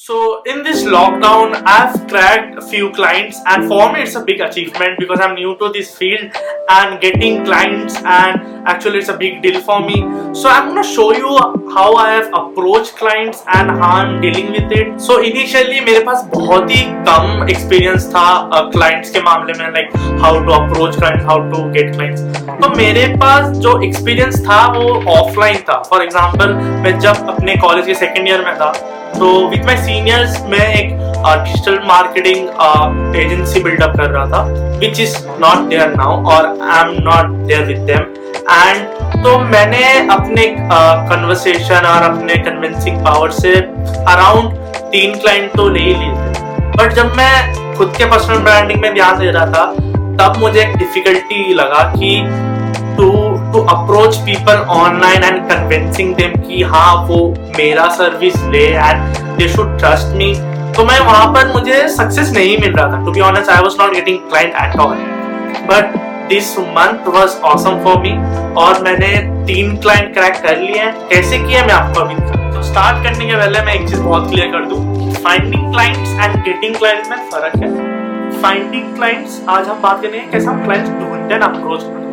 So in this lockdown, I've cracked a few clients, and for me, it's a big achievement because I'm new to this field and getting clients, and actually, it's a big deal for me. So I'm gonna show you how I have approached clients and how I'm dealing with it. So initially, मेरे पास बहुत ही कम experience था clients के मामले में like how to approach clients, how to get clients. तो मेरे पास जो experience था वो offline था. For example, मैं जब अपने college के second year में था तो विथ माई सीनियर्स मैं एक डिजिटल मार्केटिंग एजेंसी बिल्डअप कर रहा था which is not there now और I am not there with them and तो मैंने अपने कन्वर्सेशन uh, और अपने कन्विंसिंग पावर से अराउंड तीन क्लाइंट तो ले ही लिए थे. बट जब मैं खुद के पर्सनल ब्रांडिंग में ध्यान दे रहा था तब मुझे एक डिफिकल्टी लगा कि to to approach people online and convincing them कि हाँ वो मेरा सर्विस ले and they should trust me तो मैं वहाँ पर मुझे सक्सेस नहीं मिल रहा था। To be honest I was not getting client at all but this month was awesome for me और मैंने तीन क्लाइंट क्रैक कर लिए हैं। कैसे किया मैं आपको अभी तो स्टार्ट करने के पहले मैं एक चीज़ बहुत क्लियर कर दूँ। Finding clients and getting clients में फ़र्क है। फाइंडिंग क्लाइंट्स आज हम बात करेंगे कैसे हम क्लाइंट्स ढूंढते हैं अप्रोच करते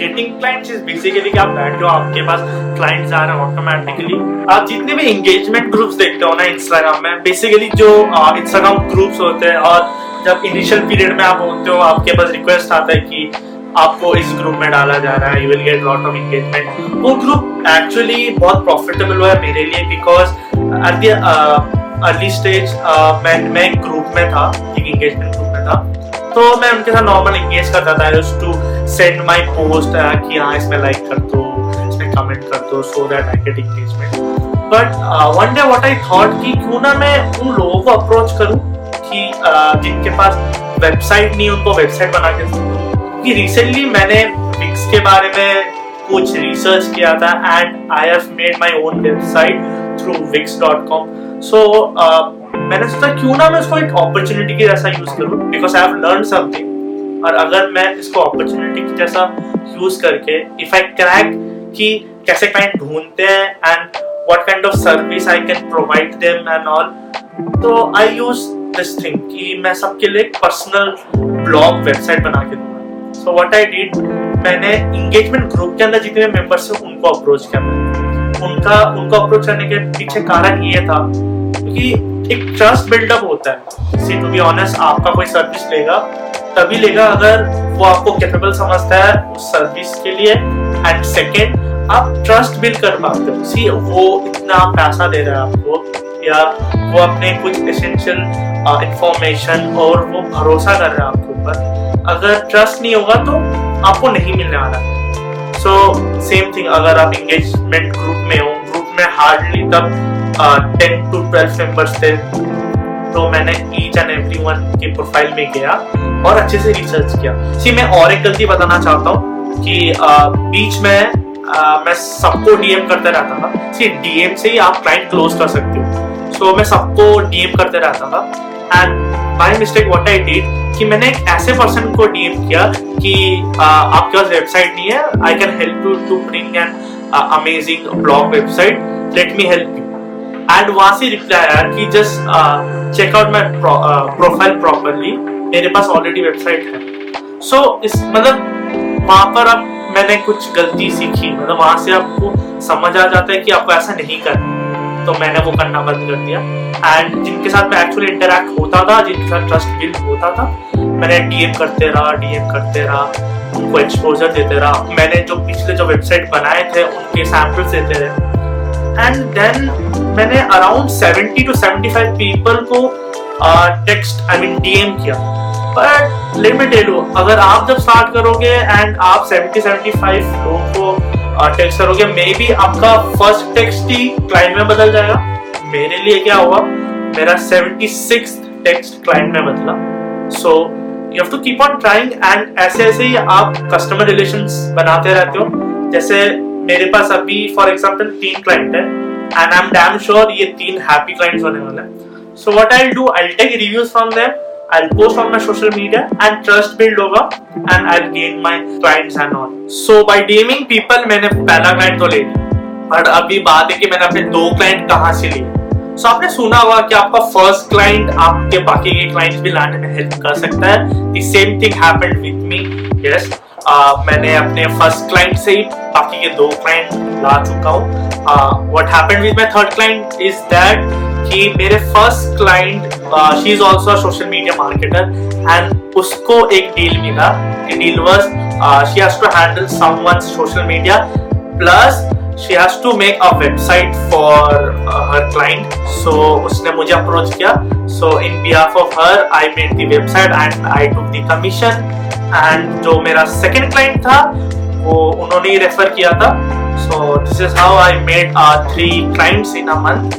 गेटिंग क्लाइंट्स इज़ बेसिकली आप बैठ जाओ आपके पास क्लाइंट्स आ रहे हैं ऑटोमेटिकली आप जितने भी एंगेजमेंट ग्रुप्स देखते हो ना इंस्टाग्राम में बेसिकली जो इंस्टाग्राम ग्रुप्स होते हैं और जब इनिशियल पीरियड में आप होते हो, आपके पास रिक्वेस्ट आता है कि आपको इस ग्रुप में डाला जा रहा है you will get lot of engagement वो ग्रुप एक्चुअली बहुत प्रॉफिटेबल हुआ है मेरे लिए बिकॉज़ एट अर्ली स्टेज मैं मैं ग्रुप में था, एक एंगेजमेंट ग्रुप में था। तो मैं उनके साथ नॉर्मल एंगेज करता था टू सेंड माई पोस्ट कि हाँ इसमें लाइक कर दो इसमें कमेंट कर दो so that I get engagement but one day what I thought कि क्यों ना मैं उन लोगों को अप्रोच करूँ कि uh, जिनके पास वेबसाइट नहीं उनको वेबसाइट बना के दूँ। कि रिसेंटली मैंने फिक्स के बारे में कुछ रिसर्च किया था and I have made my own website through wix.com so मैंने सोचा क्यों ना मैं इसको एक अपॉर्चुनिटी की जैसा यूज़ करूँ because I have learn something और अगर मैं इसको अपॉर्चुनिटी की जैसा यूज़ करके इफ़ आई क्रैक कि कैसे क्लाइंट ढूंढते हैं and what kind of service I can provide them and all तो आई यूज़ दिस थिंग कि मैं सबके लिए पर्सनल ब्लॉग वेबसाइट बना के दूँगा। सो व्हाट आई डिड मैंने इंगेजमेंट ग्रुप के अंदर जितने मेंबर्स हैं, उनको अप्रोच किया। उनका, उनको अप्रोच करने के पीछे कारण ये था क्योंकि एक ट्रस्ट बिल्डअप होता है। सी टू बी ऑनेस्ट आपका कोई सर्विस लेगा तभी लेगा अगर वो आपको कैपेबल समझता है उस सर्विस के लिए। एंड सेकेंड आप ट्रस्ट बिल्ड कर पाते हो। सी वो इतना पैसा दे रहा है आपको या वो अपने कुछ एसेंशियल इंफॉर्मेशन uh, और वो भरोसा कर रहा है आपके ऊपर। अगर ट्रस्ट नहीं होगा तो आपको नहीं मिलने वाला। सो सेम थिंग अगर आप इंगेजमेंट ग्रुप में हो ग्रुप में हार्डली तब टेन टू ट्वेल्व मेंबर्स थे तो मैंने ईच एंड एवरी वन के प्रोफ़ाइल में गया और अच्छे से रिसर्च किया। सी मैं और एक गलती बताना चाहता हूँ कि बीच में मैं सबको डीएम करते रहता था। सी डीएम से ही आप क्लाइंट क्लोज कर सकते हो। सो so, मैं सबको डीएम करते रहता था। And by mistake what I did कि मैंने एक ऐसे पर्सन को डीएम किया कि आपके पास वेबसाइट नहीं है। I can help you to bring an amazing blog website let me help you and वहाँ से रिप्लाई आया कि just check out my profile properly मेरे पास ऑलरेडी वेबसाइट है. सो so, इस मतलब वहाँ पर अब मैंने कुछ गलती सीखी। मतलब वहाँ से आपको समझ आ जाता है कि आपको ऐसा नहीं करना तो मैंने वो करना बंद कर दिया। एंड जिनके साथ मैं एक्चुअली इंटरेक्ट होता था जिनके साथ ट्रस्ट बिल्ड होता था मैंने डीएम करते रहा डीएम करते रहा उनको एक्सपोजर देते रहा। मैंने जो पिछले जो वेबसाइट बनाए थे उनके सैंपल्स देते रहे। एंड देन मैंने अराउंड 70 टू 75 पीपल को टेक्स्ट आई मीन डीएम किया। बट टेल यू अगर आप जब स्टार्ट करोगे एंड आप 70 75 लोगों को टेक्स्ट करोगे मे बी आपका फ़र्स्ट टेक्स्ट ही क्लाइंट में बदल जाएगा। मेरे लिए क्या हुआ? मेरा 76 टेक्स्ट क्लाइंट में बदला। So you have to keep on trying and ऐसे ऐसे ही आप कस्टमर रिलेशंस बनाते रहते हो। जैसे मेरे पास अभी फॉर एग्ज़ाम्पल तीन क्लाइंट है and I am damn sure ये तीन हैप्पी क्लाइंट्स होने वाले so what I do I take reviews from them I'll post on my social media, and trust build होगा and I'll gain my clients and all. So by DMing people, मैंने पहला client तो ले लिया। But अभी बात है कि मैंने अपने दो क्लाइंट कहाँ से लिए। सो आपने सुना होगा कि आपका फ़र्स्ट क्लाइंट आपके बाकी के क्लाइंट्स भी लाने में कर सकता है। मैंने अपने फ़र्स्ट क्लाइंट से ही, बाकी के दो क्लाइंट ला चुका हूँ। What happened with my third client is that कि मेरे first client she is also social media marketer and उसको एक डील मिला। Deal was she has to handle someone's social media plus she has to make a website for uh, her client so उसने मुझे approach किया so in behalf of her I made the website and I took the commission and जो मेरा second client था वो उन्होंने ही refer किया था so this is how I made uh, three clients in a month